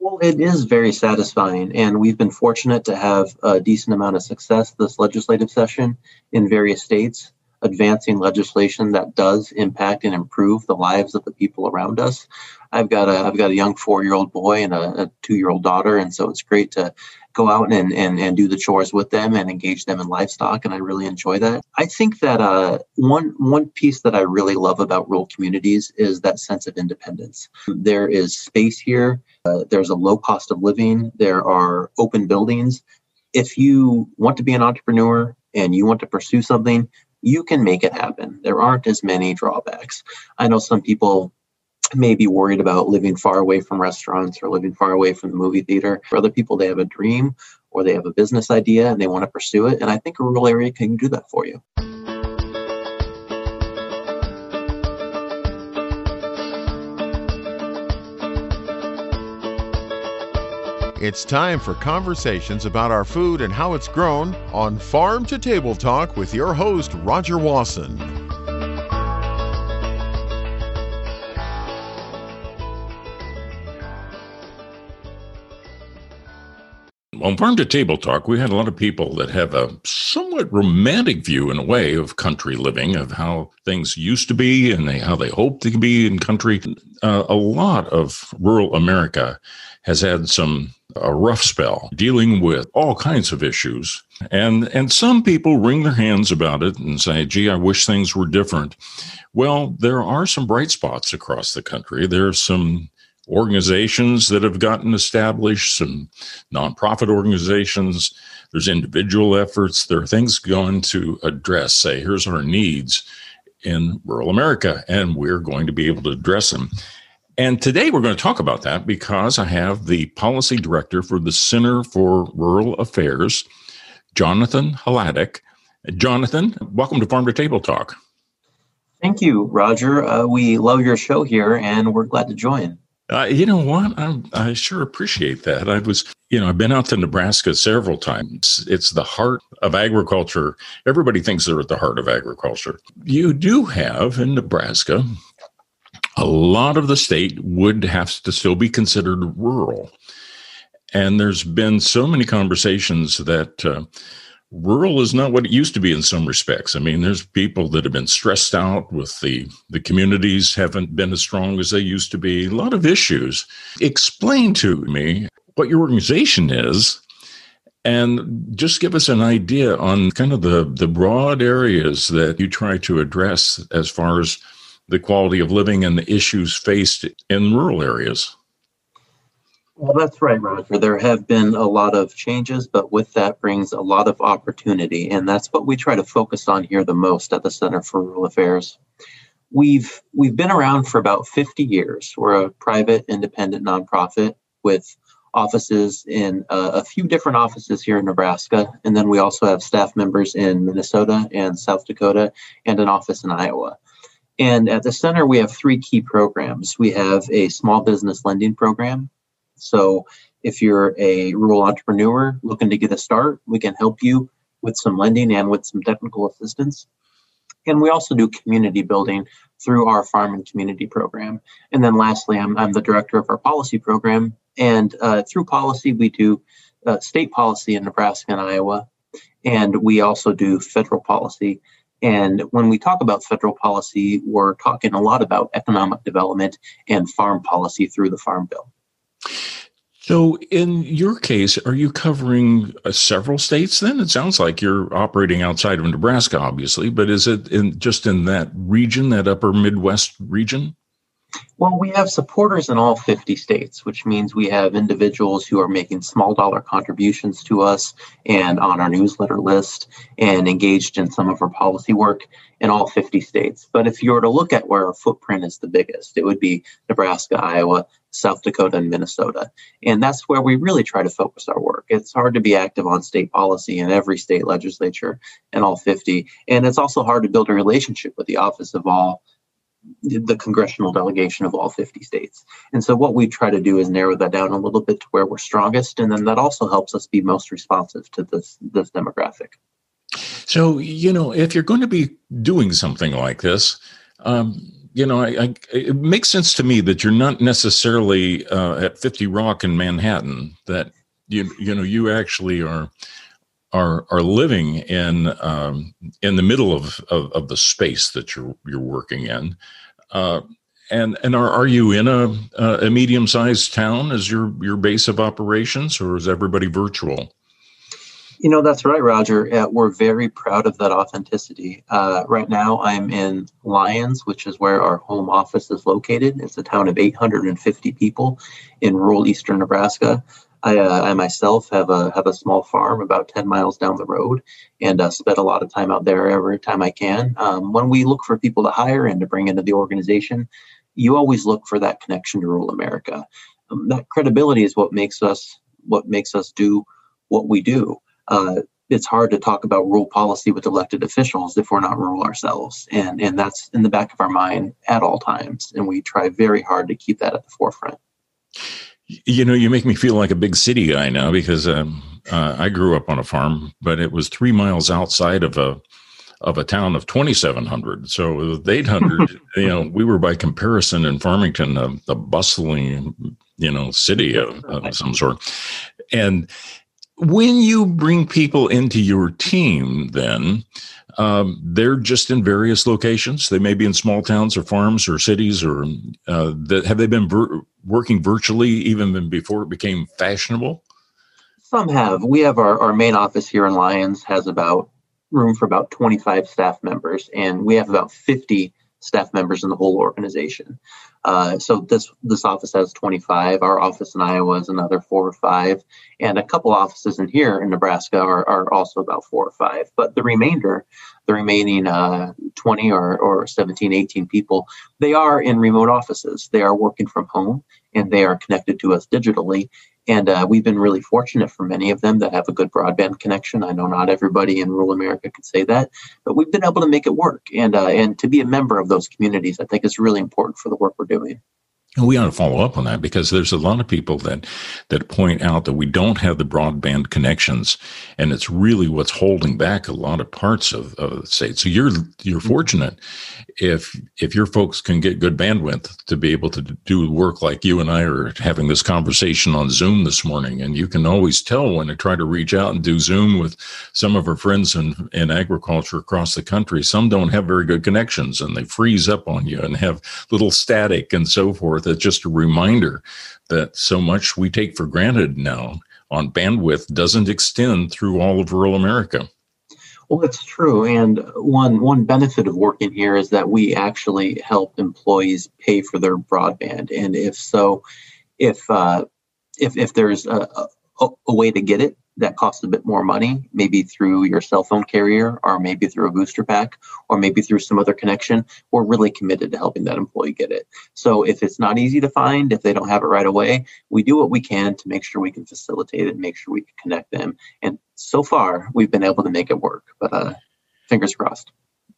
Well, it is very satisfying, and we've been fortunate to have a decent amount of success this legislative session in various states, advancing legislation that does impact and improve the lives of the people around us. I've got a I've got a young four year old boy and a, a two year old daughter, and so it's great to go out and, and, and do the chores with them and engage them in livestock. And I really enjoy that. I think that uh, one, one piece that I really love about rural communities is that sense of independence. There is space here. Uh, there's a low cost of living. There are open buildings. If you want to be an entrepreneur and you want to pursue something, you can make it happen. There aren't as many drawbacks. I know some people may be worried about living far away from restaurants or living far away from the movie theater. For other people, they have a dream or they have a business idea and they want to pursue it. And I think a rural area can do that for you. It's time for conversations about our food and how it's grown on Farm to Table Talk with your host, Roger Wasson. On Farm to Table Talk, we had a lot of people that have a somewhat romantic view, in a way, of country living, of how things used to be and they, how they hope to be in country. Uh, a lot of rural America has had some a rough spell dealing with all kinds of issues. And and some people wring their hands about it and say, gee, I wish things were different. Well, there are some bright spots across the country. there are some organizations that have gotten established, some nonprofit organizations. There's individual efforts. There are things going to address, say, here's our needs in rural America, and we're going to be able to address them. And today we're going to talk about that because I have the policy director for the Center for Rural Affairs, Jonathan Hladik. Jonathan, welcome to Farm to Table Talk. Thank you, Roger. Uh, we love your show here and we're glad to join. Uh, you know what? I, I sure appreciate that. I was, you know, I've been out to Nebraska several times. It's the heart of agriculture. Everybody thinks they're at the heart of agriculture. You do have in Nebraska, a lot of the state would have to still be considered rural. And there's been so many conversations that, uh, rural is not what it used to be in some respects. I mean, there's people that have been stressed out with the the communities haven't been as strong as they used to be. A lot of issues. Explain to me what your organization is and just give us an idea on kind of the the broad areas that you try to address as far as the quality of living and the issues faced in rural areas. Well, that's right, Roger. There have been a lot of changes, but with that brings a lot of opportunity. And that's what we try to focus on here the most at the Center for Rural Affairs. We've we've been around for about 50 years. We're a private, independent nonprofit with offices in uh, a few different offices here in Nebraska, and then we also have staff members in Minnesota and South Dakota, and an office in Iowa. And at the center, we have three key programs. We have a small business lending program so if you're a rural entrepreneur looking to get a start, we can help you with some lending and with some technical assistance. And we also do community building through our farm and community program. And then lastly, I'm, I'm the director of our policy program. And uh, through policy, we do uh, state policy in Nebraska and Iowa. And we also do federal policy. And when we talk about federal policy, we're talking a lot about economic development and farm policy through the Farm Bill. So, in your case, are you covering uh, several states then? It sounds like you're operating outside of Nebraska, obviously, but is it in just in that region, that upper Midwest region? Well, we have supporters in all 50 states, which means we have individuals who are making small dollar contributions to us and on our newsletter list and engaged in some of our policy work in all 50 states. But if you were to look at where our footprint is the biggest, it would be Nebraska, Iowa, South Dakota, and Minnesota. And that's where we really try to focus our work. It's hard to be active on state policy in every state legislature in all 50. And it's also hard to build a relationship with the office of all the congressional delegation of all 50 states. And so what we try to do is narrow that down a little bit to where we're strongest. And then that also helps us be most responsive to this, this demographic. So, you know, if you're going to be doing something like this, um, you know, I, I, it makes sense to me that you're not necessarily uh, at 50 Rock in Manhattan. That you you know you actually are are are living in um, in the middle of, of, of the space that you're you're working in. Uh, and and are, are you in a a medium sized town as your your base of operations, or is everybody virtual? You know, that's right, Roger. Uh, we're very proud of that authenticity. Uh, right now, I'm in Lyons, which is where our home office is located. It's a town of 850 people in rural eastern Nebraska. I, uh, I myself have a have a small farm about 10 miles down the road, and uh, spend a lot of time out there every time I can. Um, when we look for people to hire and to bring into the organization, you always look for that connection to rural America. Um, that credibility is what makes us what makes us do what we do uh, it's hard to talk about rural policy with elected officials if we're not rural ourselves. And, and that's in the back of our mind at all times. And we try very hard to keep that at the forefront. You know, you make me feel like a big city guy now because um, uh, I grew up on a farm, but it was three miles outside of a of a town of 2,700. So with 800, you know, we were by comparison in Farmington, a, a bustling, you know, city of, of some sort. And when you bring people into your team, then um, they're just in various locations. They may be in small towns or farms or cities, or uh, that, have they been working virtually even before it became fashionable? Some have. We have our, our main office here in Lyons has about room for about 25 staff members, and we have about 50 staff members in the whole organization. Uh, so this this office has 25. Our office in Iowa is another four or five, and a couple offices in here in Nebraska are, are also about four or five. But the remainder, the remaining uh, 20 or, or 17, 18 people, they are in remote offices. They are working from home and they are connected to us digitally. And uh, we've been really fortunate for many of them that have a good broadband connection. I know not everybody in rural America could say that, but we've been able to make it work. And uh, and to be a member of those communities, I think is really important for the work we're doing. And we ought to follow up on that because there's a lot of people that that point out that we don't have the broadband connections, and it's really what's holding back a lot of parts of, of the state. So you're you're mm-hmm. fortunate if if your folks can get good bandwidth to be able to do work like you and I are having this conversation on Zoom this morning, and you can always tell when I try to reach out and do Zoom with some of our friends in in agriculture across the country. Some don't have very good connections, and they freeze up on you and have little static and so forth forth just a reminder that so much we take for granted now on bandwidth doesn't extend through all of rural America. Well, it's true, and one one benefit of working here is that we actually help employees pay for their broadband, and if so, if uh, if if there's a, a, a way to get it that costs a bit more money, maybe through your cell phone carrier, or maybe through a booster pack, or maybe through some other connection, we're really committed to helping that employee get it. So if it's not easy to find, if they don't have it right away, we do what we can to make sure we can facilitate it, make sure we can connect them. And so far, we've been able to make it work, but uh, fingers crossed.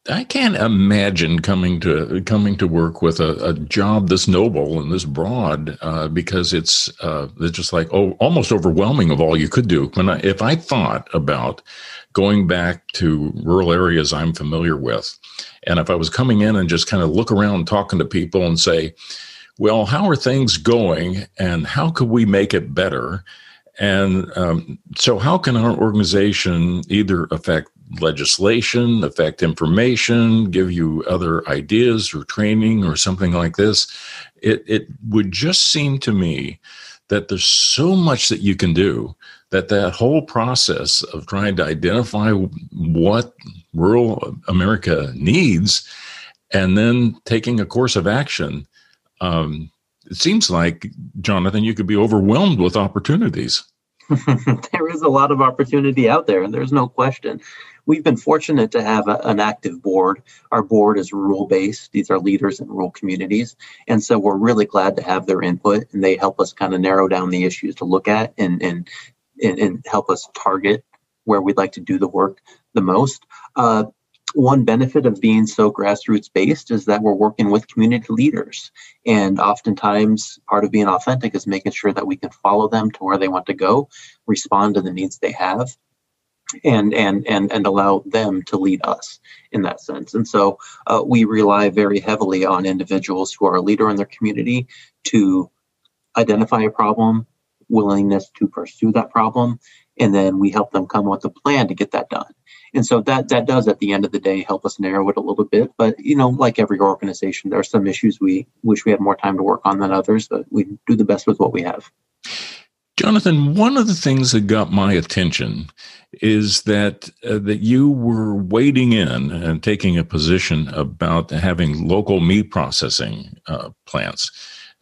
I can't imagine coming to coming to work with a, a job this noble and this broad uh, because it's uh, it's just like oh almost overwhelming of all you could do. When I, if I thought about going back to rural areas I'm familiar with, and if I was coming in and just kind of look around talking to people and say, well, how are things going and how could we make it better? And um, so, how can our organization either affect legislation, affect information, give you other ideas or training or something like this. It, it would just seem to me that there's so much that you can do that that whole process of trying to identify what rural America needs and then taking a course of action. Um, it seems like, Jonathan, you could be overwhelmed with opportunities. there is a lot of opportunity out there, and there's no question we've been fortunate to have a, an active board. Our board is rural based. These are leaders in rural communities. And so we're really glad to have their input and they help us kind of narrow down the issues to look at and, and, and, and help us target where we'd like to do the work the most. Uh, one benefit of being so grassroots based is that we're working with community leaders. And oftentimes, part of being authentic is making sure that we can follow them to where they want to go, respond to the needs they have, and and and and allow them to lead us in that sense. And so uh, we rely very heavily on individuals who are a leader in their community to identify a problem, willingness to pursue that problem, and then we help them come up with a plan to get that done. And so that that does at the end of the day help us narrow it a little bit. But you know, like every organization, there are some issues we wish we had more time to work on than others, but we do the best with what we have. Jonathan, one of the things that got my attention is that uh, that you were wading in and taking a position about having local meat processing uh, plants.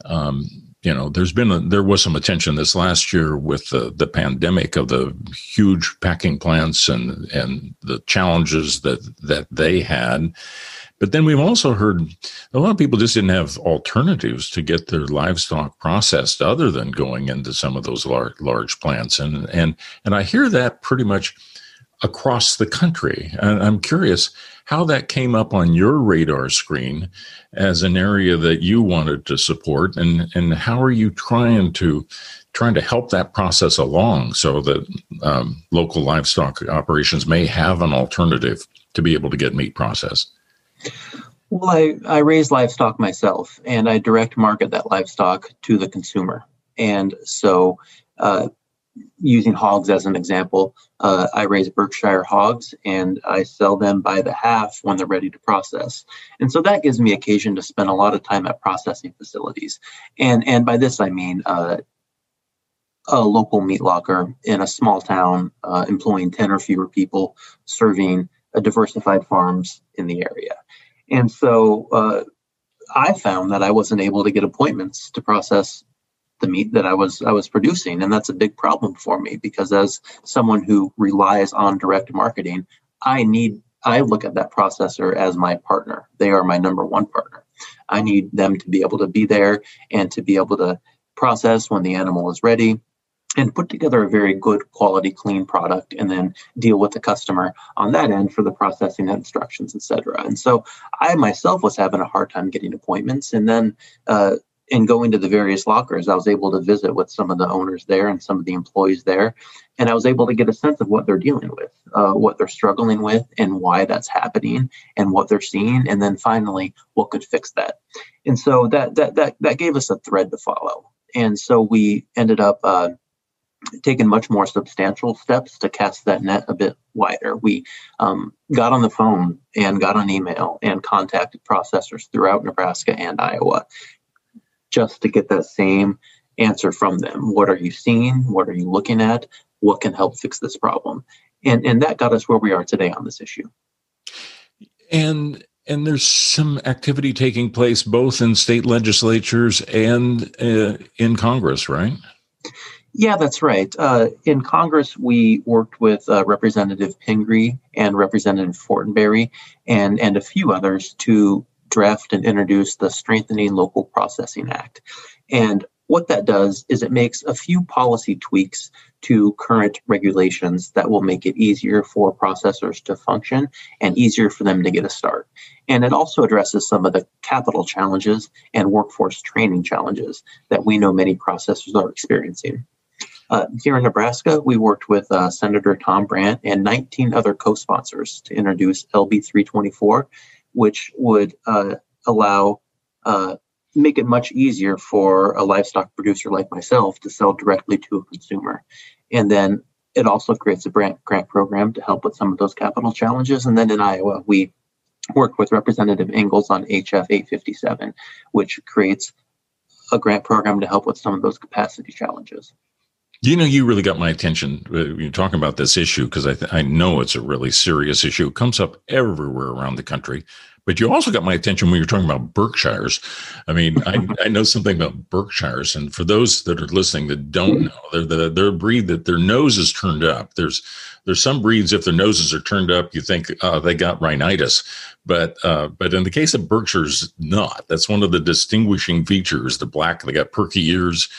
Um, you know, there's been a, there was some attention this last year with the, the pandemic of the huge packing plants and and the challenges that that they had. But then we've also heard a lot of people just didn't have alternatives to get their livestock processed other than going into some of those large, large plants. And, and, and I hear that pretty much across the country. And I'm curious how that came up on your radar screen as an area that you wanted to support and, and how are you trying to trying to help that process along so that um, local livestock operations may have an alternative to be able to get meat processed? Well, I, I raise livestock myself and I direct market that livestock to the consumer. And so, uh, using hogs as an example, uh, I raise Berkshire hogs and I sell them by the half when they're ready to process. And so that gives me occasion to spend a lot of time at processing facilities. And, and by this, I mean uh, a local meat locker in a small town uh, employing 10 or fewer people serving a diversified farms in the area. And so uh, I found that I wasn't able to get appointments to process the meat that I was I was producing, and that's a big problem for me because as someone who relies on direct marketing, I need I look at that processor as my partner. They are my number one partner. I need them to be able to be there and to be able to process when the animal is ready and put together a very good quality clean product and then deal with the customer on that end for the processing instructions etc and so i myself was having a hard time getting appointments and then uh, in going to the various lockers i was able to visit with some of the owners there and some of the employees there. And i was able to get a sense of what they're dealing with uh, what they're struggling with and why that's happening and what they're seeing. And then finally what could fix that? And so that that that, that gave us a thread to follow. And so we ended up uh, taken much more substantial steps to cast that net a bit wider. We um, got on the phone and got on email and contacted processors throughout Nebraska and Iowa just to get that same answer from them. What are you seeing? What are you looking at? What can help fix this problem? And and that got us where we are today on this issue. And and there's some activity taking place both in state legislatures and uh, in Congress, right? Yeah, that's right. Uh, in Congress, we worked with uh, Representative Pingree and Representative Fortenberry and, and a few others to draft and introduce the Strengthening Local Processing Act. And what that does is it makes a few policy tweaks to current regulations that will make it easier for processors to function and easier for them to get a start. And it also addresses some of the capital challenges and workforce training challenges that we know many processors are experiencing. Uh, here in Nebraska, we worked with uh, Senator Tom Brandt and 19 other co sponsors to introduce LB 324, which would uh, allow, uh, make it much easier for a livestock producer like myself to sell directly to a consumer. And then it also creates a grant, grant program to help with some of those capital challenges. And then in Iowa, we worked with Representative Engels on HF 857, which creates a grant program to help with some of those capacity challenges. You know, you really got my attention uh, you're talking about this issue because I, th- I know it's a really serious issue. It comes up everywhere around the country. But you also got my attention when you're talking about Berkshires. I mean, I, I know something about Berkshires, and for those that are listening that don't know, they're the, they're a breed that their nose is turned up. There's there's some breeds if their noses are turned up, you think uh, they got rhinitis, but uh, but in the case of Berkshires, not. That's one of the distinguishing features. The black, they got perky ears,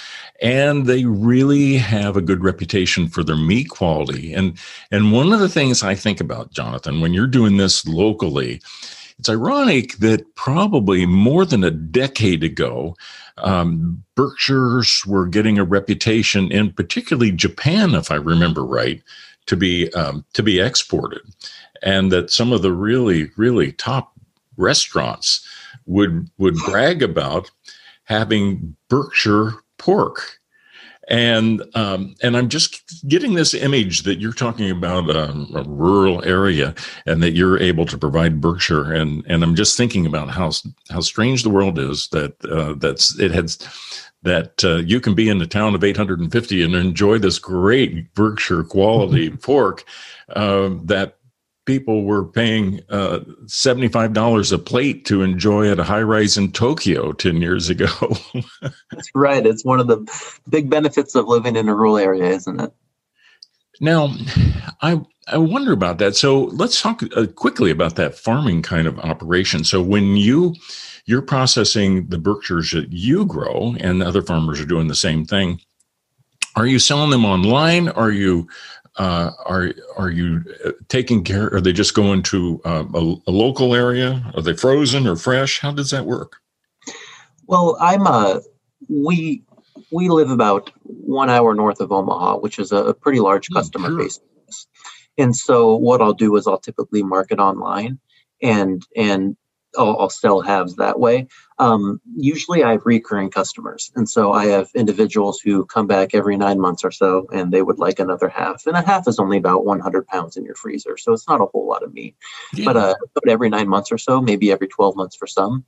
and they really have a good reputation for their meat quality. And and one of the things I think about, Jonathan, when you're doing this locally it's ironic that probably more than a decade ago, um, Berkshires were getting a reputation in particularly Japan, if I remember right, to be um, to be exported, and that some of the really really top restaurants would would brag about having Berkshire pork. And um, and I'm just getting this image that you're talking about um, a rural area, and that you're able to provide Berkshire, and and I'm just thinking about how how strange the world is that uh, that's it has that uh, you can be in a town of 850 and enjoy this great Berkshire quality pork uh, that people were paying uh, $75 a plate to enjoy at a high rise in Tokyo 10 years ago. That's right. It's one of the big benefits of living in a rural area, isn't it? Now, I I wonder about that. So let's talk uh, quickly about that farming kind of operation. So when you you're processing the Berkshires that you grow, and other farmers are doing the same thing, are you selling them online? Are you uh, are are you uh, taking care? Are they just going to uh, a, a, local area? Are they frozen or fresh? How does that work? Well, I'm a uh, we we live about one hour north of Omaha, which is a, a pretty large hmm, customer sure. base. And so, what I'll do is I'll typically market online, and and I'll, I'll sell halves that way. Um, usually, I have recurring customers, and so I have individuals who come back every nine months or so, and they would like another half. And a half is only about 100 pounds in your freezer, so it's not a whole lot of meat. Yeah. But uh, but every nine months or so, maybe every 12 months for some,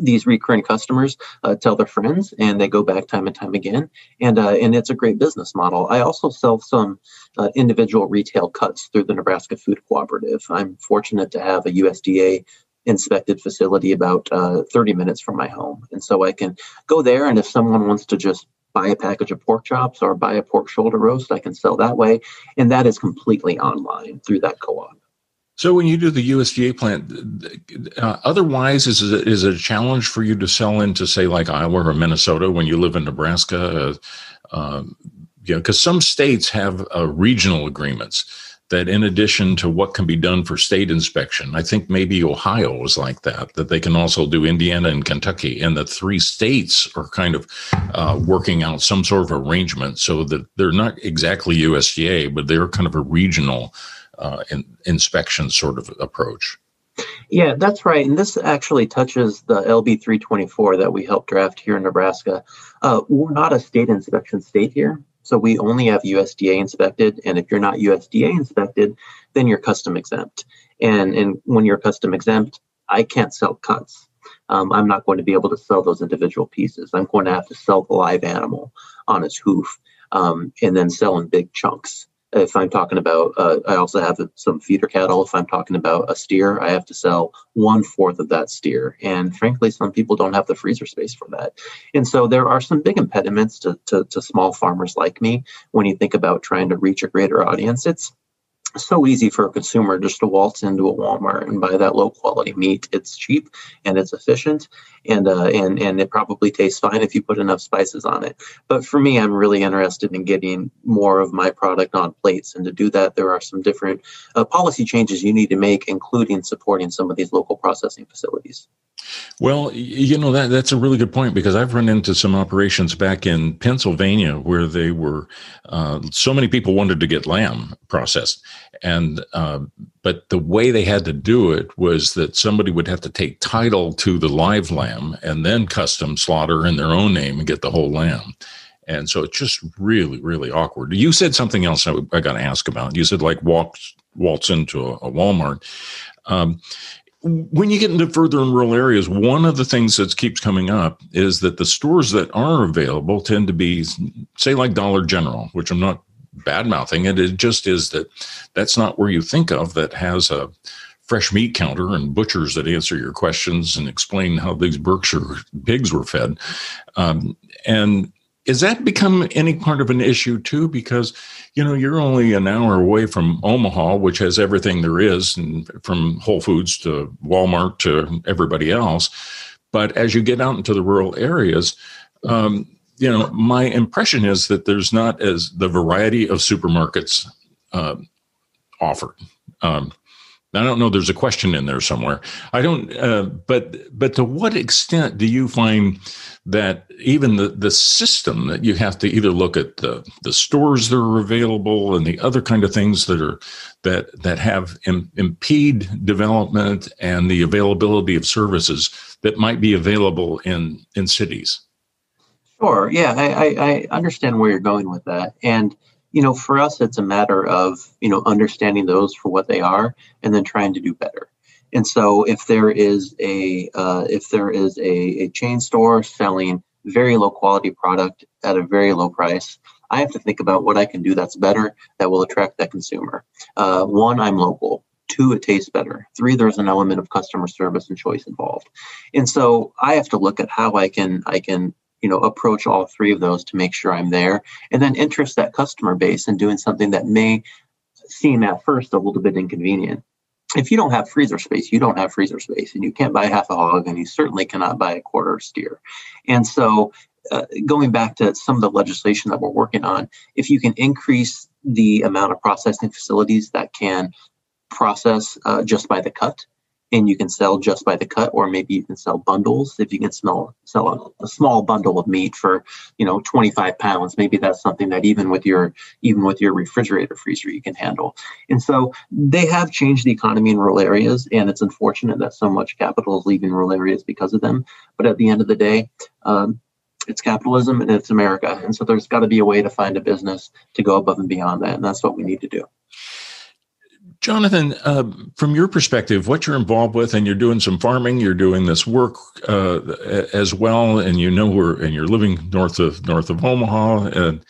these recurring customers uh, tell their friends and they go back time and time again and uh, and it's a great business model i also sell some uh, individual retail cuts through the nebraska food cooperative i'm fortunate to have a usda inspected facility about uh, 30 minutes from my home. And so I can go there, and if someone wants to just buy a package of pork chops or buy a pork shoulder roast, I can sell that way. And that is completely online through that co op. So when you do the USDA plant, uh, otherwise is it, is it a challenge for you to sell into say like Iowa or Minnesota when you live in Nebraska? Uh, um, you know, because some states have uh, regional agreements that in addition to what can be done for state inspection, I think maybe Ohio is like that, that they can also do Indiana and Kentucky, and the three states are kind of uh, working out some sort of arrangement so that they're not exactly USDA, but they're kind of a regional uh, in, inspection sort of approach. Yeah, that's right. And this actually touches the LB 324 that we helped draft here in Nebraska. Uh, we're not a state inspection state here. So we only have USDA inspected, and if you're not USDA inspected, then you're custom exempt. And and when you're custom exempt, I can't sell cuts. Um, I'm not going to be able to sell those individual pieces. I'm going to have to sell the live animal on its hoof, um, and then sell in big chunks if I'm talking about, uh, I also have some feeder cattle. If I'm talking about a steer, I have to sell one fourth of that steer. And frankly, some people don't have the freezer space for that. And so there are some big impediments to, to, to small farmers like me when you think about trying to reach a greater audience. It's so easy for a consumer just to waltz into a Walmart and buy that low quality meat. It's cheap and it's efficient, and uh, and and it probably tastes fine if you put enough spices on it. But for me, I'm really interested in getting more of my product on plates, and to do that, there are some different uh, policy changes you need to make, including supporting some of these local processing facilities. Well, you know that that's a really good point because I've run into some operations back in Pennsylvania where they were uh, so many people wanted to get lamb processed, and uh, but the way they had to do it was that somebody would have to take title to the live lamb and then custom slaughter in their own name and get the whole lamb. And so it's just really, really awkward. You said something else I, I got to ask about. You said like waltz waltz into a, a Walmart. Um, when you get into further in rural areas, one of the things that keeps coming up is that the stores that are available tend to be, say, like Dollar General, which I'm not bad mouthing it. It just is that that's not where you think of that has a fresh meat counter and butchers that answer your questions and explain how these Berkshire pigs were fed. Um, and is that become any part of an issue too? Because you know you're only an hour away from Omaha, which has everything there is, and from Whole Foods to Walmart to everybody else. But as you get out into the rural areas, um, you know my impression is that there's not as the variety of supermarkets uh, offered. Um, I don't know. There's a question in there somewhere. I don't. Uh, but but to what extent do you find that even the the system that you have to either look at the the stores that are available and the other kind of things that are that that have Im- impede development and the availability of services that might be available in in cities. Sure. Yeah, I, I, understand where you're going with that, and you know, for us, it's a matter of you know understanding those for what they are and then trying to do better. And so, if there is a uh, if there is a, a chain store selling very low quality product at a very low price, I have to think about what I can do that's better that will attract that consumer. Uh, one, I'm local. Two, it tastes better. Three, there's an element of customer service and choice involved. And so I have to look at how I can I can you know approach all three of those to make sure i'm there. And then interest that customer base in doing something that may seem at first a little bit inconvenient. If you don't have freezer space you don't have freezer space and you can't buy half a hog and you certainly cannot buy a quarter steer. And so uh, going back to some of the legislation that we're working on if you can increase the amount of processing facilities that can process uh, just by the cut and you can sell just by the cut or maybe you can sell bundles. If you can smell, sell a, a, small bundle of meat for you know 25 pounds maybe that's something that even with your even with your refrigerator freezer you can handle. And so they have changed the economy in rural areas and it's unfortunate that so much capital is leaving rural areas because of them. But at the end of the day um, it's capitalism and it's america. And so there's got to be a way to find a business to go above and beyond that and that's what we need to do Jonathan, uh, from your perspective, what you're involved with, and you're doing some farming, you're doing this work uh, as well, and you know where, and you're living north of north of Omaha. And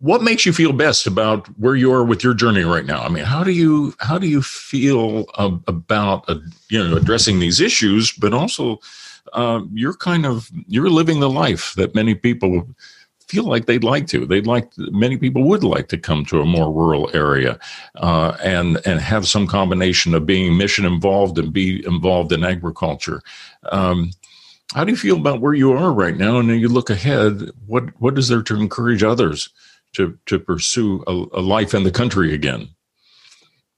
what makes you feel best about where you are with your journey right now? I mean, how do you how do you feel uh, about you know addressing these issues, but also uh, you're kind of you're living the life that many people feel like they'd like to. They'd like many people would like to come to a more rural area uh, and and have some combination of being mission involved and be involved in agriculture. Um, how do you feel about where you are right now? And then you look ahead. What what is there to encourage others to to pursue a, a life in the country again?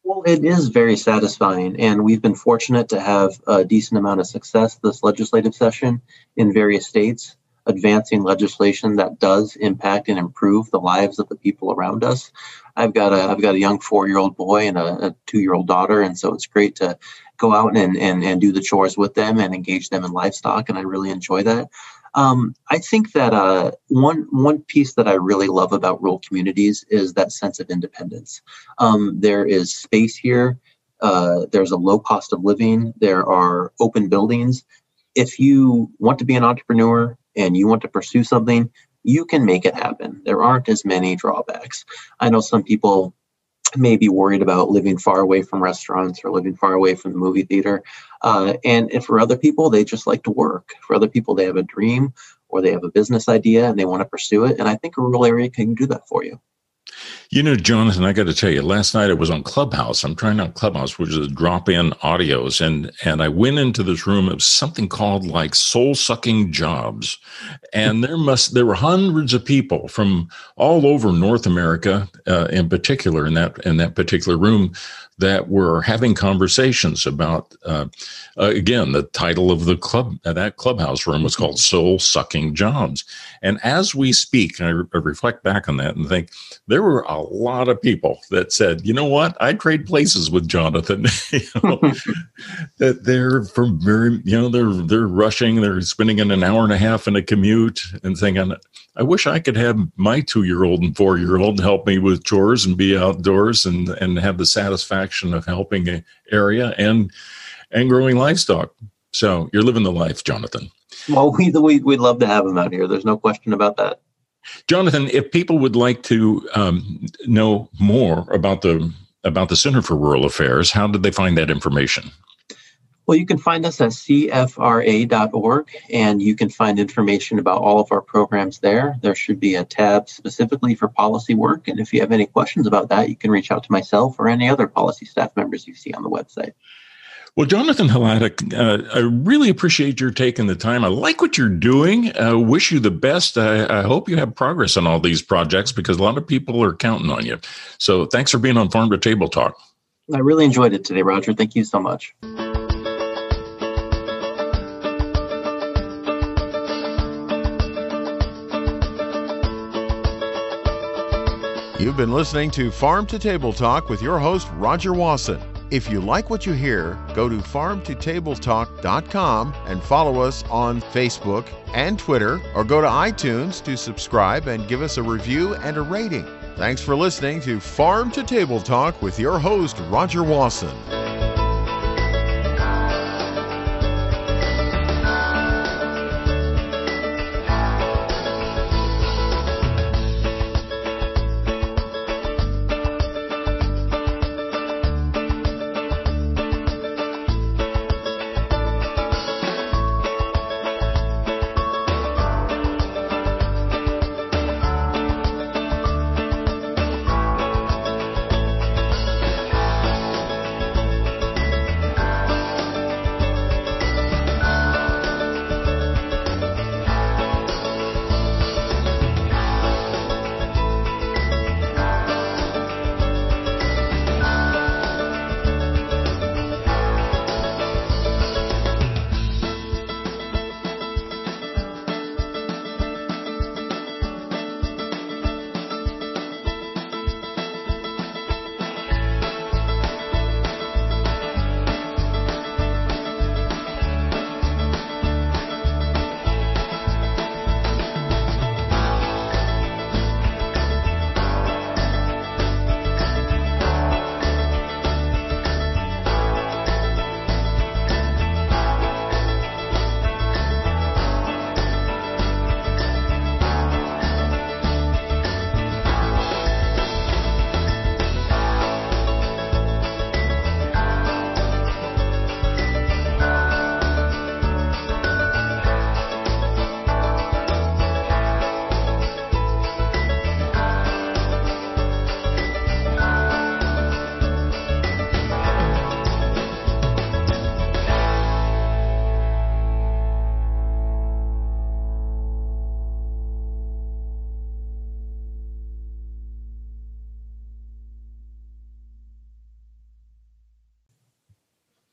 Well, it is very satisfying, and we've been fortunate to have a decent amount of success this legislative session in various states advancing legislation that does impact and improve the lives of the people around us. I've got a I've got a young four year old boy and a, a two year old daughter, and so it's great to go out and, and and do the chores with them and engage them in livestock, and I really enjoy that. Um, I think that uh, one one piece that I really love about rural communities is that sense of independence. Um, there is space here. Uh, there's a low cost of living. There are open buildings. If you want to be an entrepreneur, and you want to pursue something, you can make it happen. There aren't as many drawbacks. I know some people may be worried about living far away from restaurants or living far away from the movie theater. Uh, and, and for other people, they just like to work. For other people, they have a dream or they have a business idea and they want to pursue it. And I think a rural area can do that for you. You know, Jonathan, I got to tell you, last night I was on Clubhouse. I'm trying out Clubhouse, which is drop-in audios, and and I went into this room. Was something called like soul-sucking jobs, and there must there were hundreds of people from all over North America, uh, in particular, in that in that particular room, that were having conversations about uh, uh, again the title of the club uh, that clubhouse room was called soul sucking jobs. And as we speak I, re- I, reflect back on that and think there were a lot of people that said you know what? I trade places with jonathan. You know, that they're from very you know they're they're rushing they're spending an hour and a half in a commute and thinking I wish I could have my two year old and four year old help me with chores and be outdoors and, and have the satisfaction of helping an area and and growing livestock. So you're living the life, Jonathan. Well, we, we, we'd love to have them out here. There's no question about that. Jonathan, if people would like to um, know more about the about the Center for Rural Affairs, how did they find that information? Well, you can find us at cfra.org and you can find information about all of our programs there. There should be a tab specifically for policy work. And if you have any questions about that, you can reach out to myself or any other policy staff members you see on the website. Well, Jonathan Hladik, uh, I really appreciate your taking the time. I like what you're doing. I wish you the best. I, I, hope you have progress on all these projects because a lot of people are counting on you. So thanks for being on Farm to Table Talk. I really enjoyed it today, Roger. Thank you so much. You've been listening to Farm to Table Talk with your host, Roger Wasson. If you like what you hear, go to farmtotabletalk.com and follow us on Facebook and Twitter, or go to iTunes to subscribe and give us a review and a rating. Thanks for listening to Farm to Table Talk with your host, Roger Wasson.